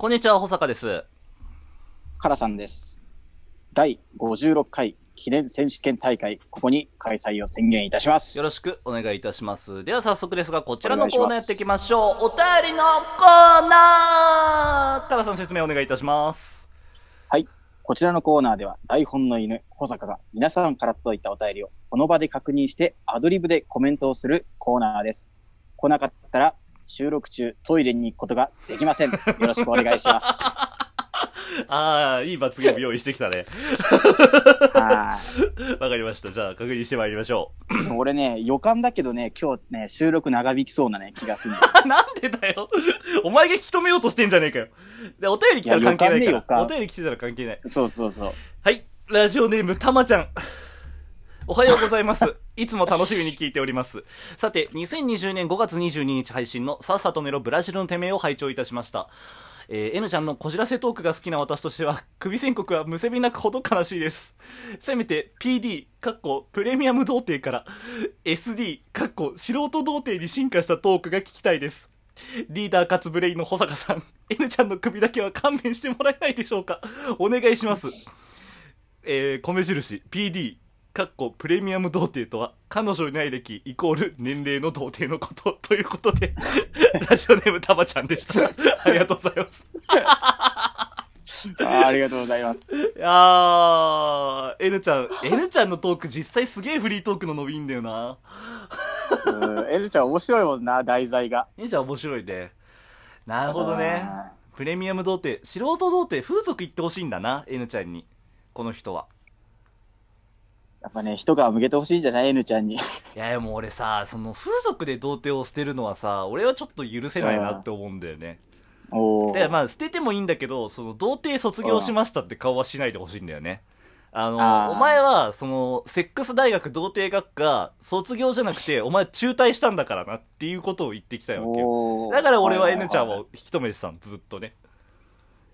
こんにちは、保坂です。カラさんです。第56回記念選手権大会、ここに開催を宣言いたします。よろしくお願いいたします。では早速ですが、こちらのコーナーやっていきましょう。お便りのコーナータラさん説明お願いいたします。はい。こちらのコーナーでは、台本の犬、保坂が皆さんから届いたお便りをこの場で確認してアドリブでコメントをするコーナーです。来なかったら収録中トイレに行くことができません。よろしくお願いします。あー、いい罰ゲーム用意してきたね。はわかりました。じゃあ確認してまいりましょう。い。俺ね、予感だけどね、今日ね、収録長引きそうなね、気がする。なんでだよ。お前が引き止めようとしてんじゃねえかよ。で、お便り来たら関係ないから。お便り来てたら関係ない。そうそうそう。はい。ラジオネーム、たまちゃん。おはようございます。いつも楽しみに聞いております。さて、2020年5月22日配信のさっさと寝ろブラジルのてめえを拝聴いたしました。えー、N ちゃんのこじらせトークが好きな私としては、首宣告はむせび泣くほど悲しいです。せめて PD、かっこプレミアム童貞から SD、かっこ素人童貞に進化したトークが聞きたいです。リーダーかつブレインの保坂さん、N ちゃんの首だけは勘弁してもらえないでしょうかお願いします。えー、米印 PD かっこプレミアム童貞とは彼女いない歴イコール年齢の童貞のことということで ラジオネームたまちゃんでした。ありがとうございます。あーありがとうございます。いやー N ちゃん N ちゃんのトーク実際すげえフリートークの伸びんだよな。うん、エルちゃん面白いもんな、題材が。N ちゃん面白いね。なるほどね。あプレミアム童貞素人童貞風俗行ってほしいんだな N ちゃんに。この人は。ーやっぱね、一皮向けてほしいんじゃない ?N ちゃんに。いやもう俺さその風俗で童貞を捨てるのはさ俺はちょっと許せないなって思うんだよね。おー。でまあ捨ててもいいんだけどその童貞卒業しましたって顔はしないでほしいんだよね。あのあー。お前はそのセックス大学童貞学科卒業じゃなくてお前中退したんだからなっていうことを言ってきたいわけよ。だから俺ははい N ちゃんを引き止めてたのずっとね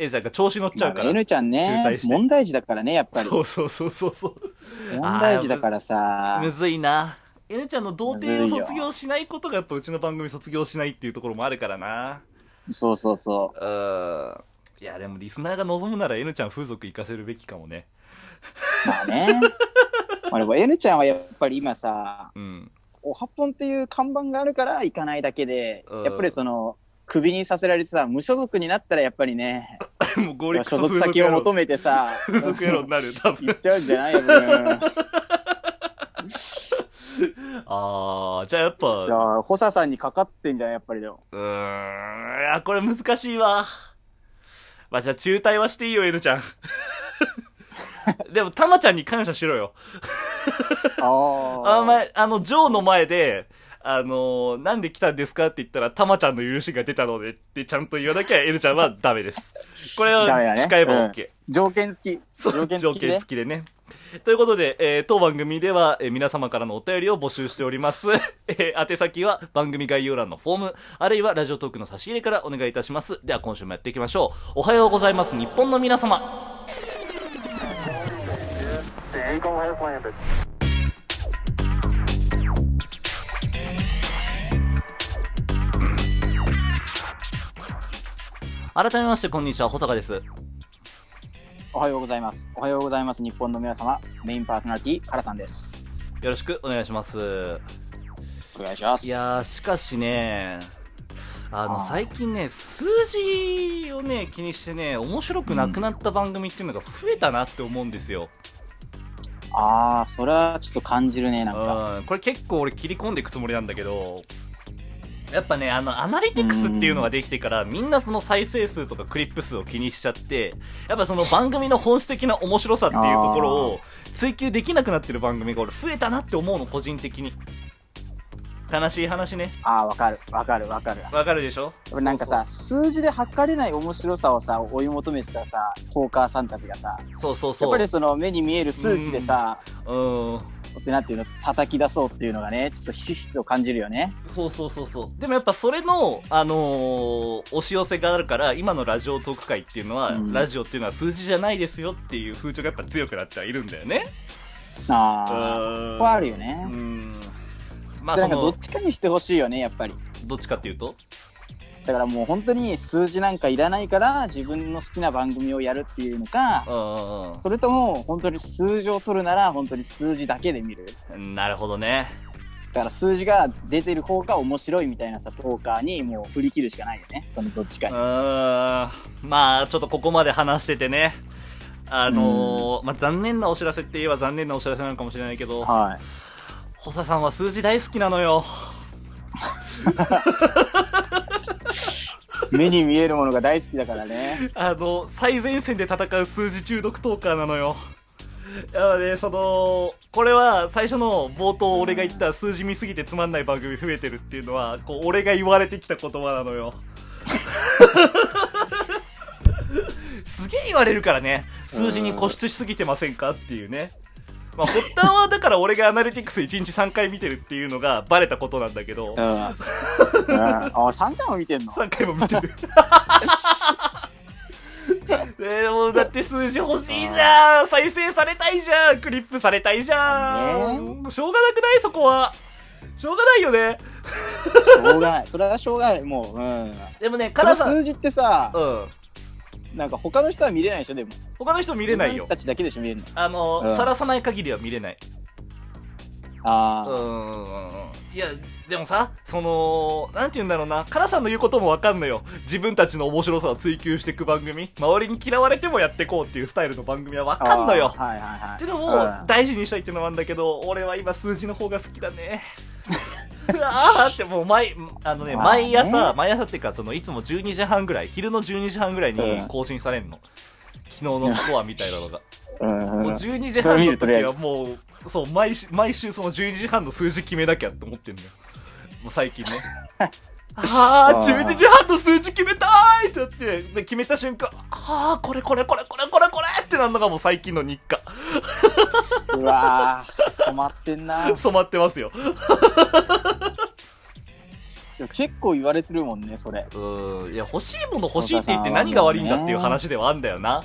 N ちゃんが調子乗っちゃうから、まあ N ちゃん中ね問題児だからね、やっぱり。そうそうそうそうそう。問題児だからさ。む。ずいな。N ちゃんの童貞を卒業しないことがやっぱうちの番組卒業しないっていうところもあるからな。そうそうそう。ーん。いやでもリスナーが望むなら N ちゃん風俗行かせるべきかもね。う。まあね。まあでも N ちゃんはやっぱり今さ、うん。おはっぽんっていう看板があるから行かないだけでうん、やっぱりその、クビにさせられてさ、無所属になったらやっぱりね、もう合理所属先を求めてさ、風俗野郎になる多分。行っちゃうんじゃないよ、う。ん ああじゃあやっぱいや補佐さんにかかってんじゃん、やっぱりでも。うーんいやこれ難しいわ。まあじゃあ中退はしていいよ N ちゃん。でもたまちゃんに感謝しろよ。ああお前あのジョーの前であのーなんで来たんですかって言ったら、たまちゃんの許しが出たのでってちゃんと言わなきゃ、N ちゃんはダメです。これをダメだね誓えば OK。条件付き。条件付きで。付きでね。ということで、えー当番組では、えー皆様からのお便りを募集しております。えー宛先は番組概要欄のフォーム、あるいはラジオトークの差し入れからお願いいたします。では今週もやっていきましょう。おはようございます、日本の皆様。改めまして、こんにちは、保坂です。おはようございます。おはようございます。日本の皆様、メインパーソナリティ、カラさんです。よろしくお願いします。お願いします。いやー、しかしね、あの、最近ね、数字をね、気にしてね、面白くなくなった番組っていうのが増えたなって思うんですよ。あー、それはちょっと感じるね、なんか。うん、これ結構俺切り込んでいくつもりなんだけど、やっぱね、あの、アナリティクスっていうのができてから、みんなその再生数とかクリップ数を気にしちゃって、やっぱその番組の本質的な面白さっていうところを追求できなくなってる番組が俺増えたなって思うの、個人的に。悲しい話ね。あー、わかる。わかる、わかる。わかるでしょ？なんかさ、数字で測れない面白さをさ、追い求めてたさ、ポーカーさんたちがさ、そうそうそう。やっぱりその目に見える数値でさ、うん。ってなんていうの、叩き出そうっていうのがね、ちょっとひしひしと感じるよね。そうそうそうそう。でもやっぱそれの、あのー押し寄せがあるから、今のラジオトーク会っていうのは、うんラジオっていうのは数字じゃないですよっていう風潮がやっぱ強くなってはいるんだよね。あうんー、そこはあるよねう。ん。まあそのでなんかどっ、ちかにしてほしいよね、やっぱり。どっちかっていうと？だだからもう本当に数字なんかいらないから自分の好きな番組をやるっていうのか、うんうんそれとも本当に数字を取るなら本当に数字だけで見る。うん。なるほどね。だから数字が出てる方が面白いみたいなさ、トーカーにもう振り切るしかないよね。そのどっちかうに。ーん。まあ、ちょっとここまで話しててね。あのーまあ、残念なお知らせって言えば残念なお知らせなのかもしれないけど、はい。補佐さんは数字大好きなのよ。目に見えるものが大好きだからね。あの、最前線で戦う数字中毒トーカーなのよ。なので、その、これは最初の冒頭俺が言った数字見すぎてつまんない番組増えてるっていうのは、こう、俺が言われてきた言葉なのよ。すげえ言われるからね。数字に固執しすぎてませんか？っていうね。まあ、発端はだから俺がアナリティクス1日3回見てるっていうのがバレたことなんだけど。うん。、うん、あ、3回も見てんの？3回も見てる。で もだって数字欲しいじゃん。再生されたいじゃん。クリップされたいじゃん、しょうがなくない？そこは。しょうがないよね。しょうがない。それはしょうがない。もう、うん。でもねそカラさん。の数字ってさ、うんなんか他の人は見れないでしょ、でも。他の人見れないよ。自分たちだけでしょ、見れるの。あのうん。さらさない限りは見れない。ああ、うんいやでもさそのなんて言うんだろうな。カラさんの言うこともわかんのよ。自分たちの面白さを追求していく番組。周りに嫌われてもやっていこうっていうスタイルの番組はわかんのよ。はいはいはい。ってのもうん。大事にしたいっていうのもあるんだけど、俺は今数字の方が好きだね。うわーってもう毎、あのね、まあね毎朝、毎朝っていうか、そのいつも12時半ぐらい、昼の12時半ぐらいにうん更新されんの。昨日のスコアみたいなのが。うんうんもう12時半の時はもう、そう、毎週、毎週その12時半の数字決めなきゃって思ってんのよ。もう最近ね。あー、12時半の数字決めたーいってなって、で、決めた瞬間、あー、これこれこれこれこれこれってなんのがもう最近の日課。うわー染まってんな。染まってますよ。でも結構言われてるもんね、それ。うーん、いや、欲しいもの欲しいって言って何が悪いんだっていう話ではあんだよな。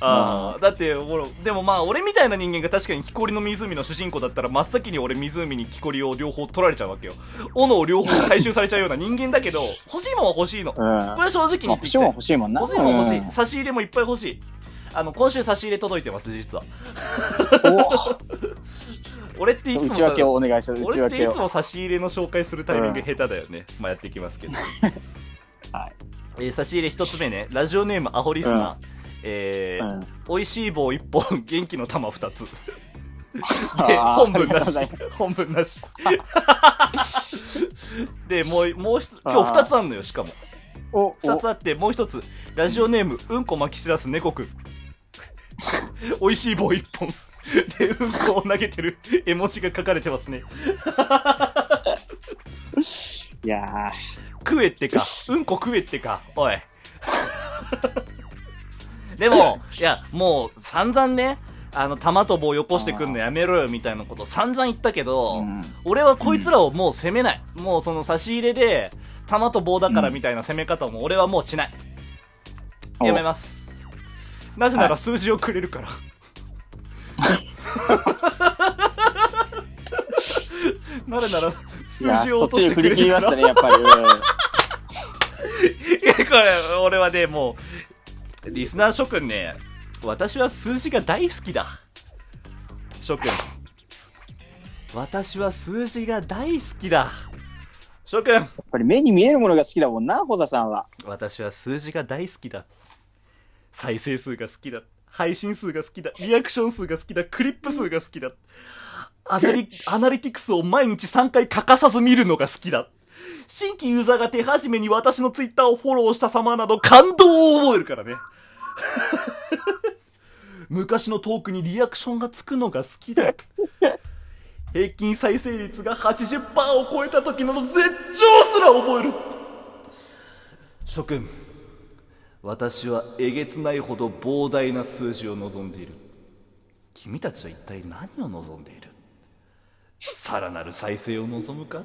ああ、だって、ほら、でもまあ、俺みたいな人間が確かに木こりの湖の主人公だったら、真っ先に俺湖に木こりを両方取られちゃうわけよ。斧を両方回収されちゃうような人間だけど、欲しいもんは欲しいの。こうん。れは正直に言まあ、ってきて。欲しいもん欲しいもんな。欲しいもん欲しいうん。差し入れもいっぱい欲しい。あの、今週差し入れ届いてます、実は。俺っていつおも内訳をお願いします。内俺ってい。つも差し入れの紹介するタイミング下手だよね。まあやっていきますけど。はい。えー差し入れ一つ目ね、ラジオネームアホリスナー。えーうん美味しい棒一本、元気の玉二つ。で、本文なし。本文なし。で、もう、もう今日二つあんのよ、しかも。お、お二つあって、もう一つ、ラジオネーム、うんこ巻き散らす猫くん。美味しい棒一本。で、うんこを投げてる絵文字が書かれてますね。いや食えってか。うんこ食えってか。おい。でも、いや、もう散々ね、あの、玉と棒よこしてくんのやめろよみたいなこと散々言ったけど、ー。うん俺はこいつらをもう責めない。もうその差し入れで、玉と棒だからみたいな攻め方も俺はもうしない。おやめます。なぜなら数字をくれるから。なぜなら、いや数字を落としてくれるからり切りました。ね、やっぱり。うん いや、これ、俺はね、もう、リスナー諸君ね、私は数字が大好きだ。諸君。私は数字が大好きだ。諸君。やっぱり目に見えるものが好きだもんな、ホザさんは。私は数字が大好きだ。再生数が好きだ。配信数が好きだ。リアクション数が好きだ。クリップ数が好きだ。アナリアナリティクスを毎日3回欠かさず見るのが好きだ。新規ユーザーが手始めに私のツイッターをフォローした様など感動を覚えるからね。昔のトークにリアクションがつくのが好きだ。平均再生率が80%を超えた時の絶頂すら覚える。諸君、私はえげつないほど膨大な数字を望んでいる。君たちは一体何を望んでいる？さらなる再生を望むか？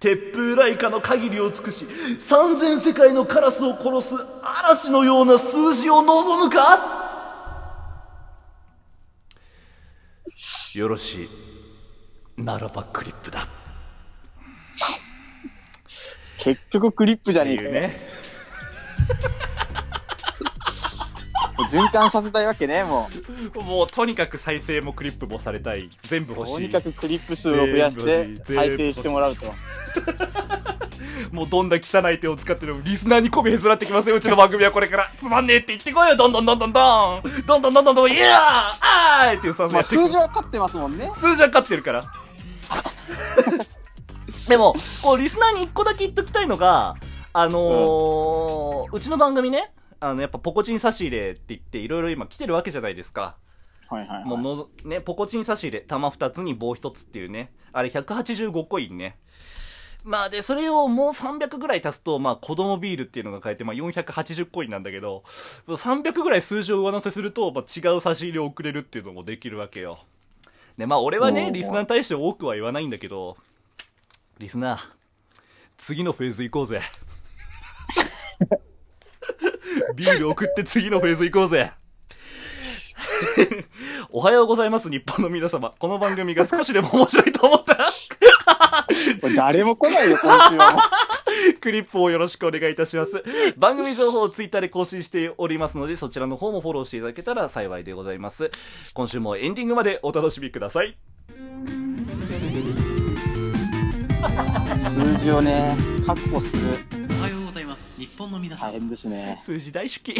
鉄風雷下の限りを尽くし三千世界のカラスを殺す嵐のような数字を望むか？よろしい。ならばクリップだ。結局クリップじゃねえかね。循環させたいわけね、ももうとにかく再生もクリップもされたい。全部う。欲しい。とにかくクリップ数を増やして再生してもらうと。もうどんな汚い手を使ってるリスナーに媚びへずらってきますよ、うちの番組はこれから。つまんねえって言ってこいよ、どんどんどんどんどんどんどんどんどんどん、イヤーあーいっていうスタンスまあ数字は勝ってますもんね。数字は勝ってるから。でも、こう、リスナーに一個だけ言っときたいのが、あのーうちの番組ね、あの、やっぱポコチン差し入れって言って、いろいろ今来てるわけじゃないですか。はいはい、はい。もうのぞ、ね、ポコチン差し入れ、玉二つに棒一つっていうね、あれ185コインね。まあで、それをもう300ぐらい足すと、まあ子供ビールっていうのが変えて、まあ480コインなんだけど、300ぐらい数字を上乗せすると、まあ違う差し入れを送れるっていうのもできるわけよ。で、まあ俺はね、リスナーに対して多くは言わないんだけど、リスナー、次のフェーズ行こうぜ。ビール送って次のフェーズ行こうぜ。おはようございます、日本の皆様。この番組が少しでも面白いと思ったら、誰も来ないよ、今週は。クリップをよろしくお願いいたします。番組情報をツイッターで更新しておりますので、そちらの方もフォローしていただけたら幸いでございます。今週もエンディングまでお楽しみください。数字をね、確保する。本の皆さん大。変ですね。数字大好き。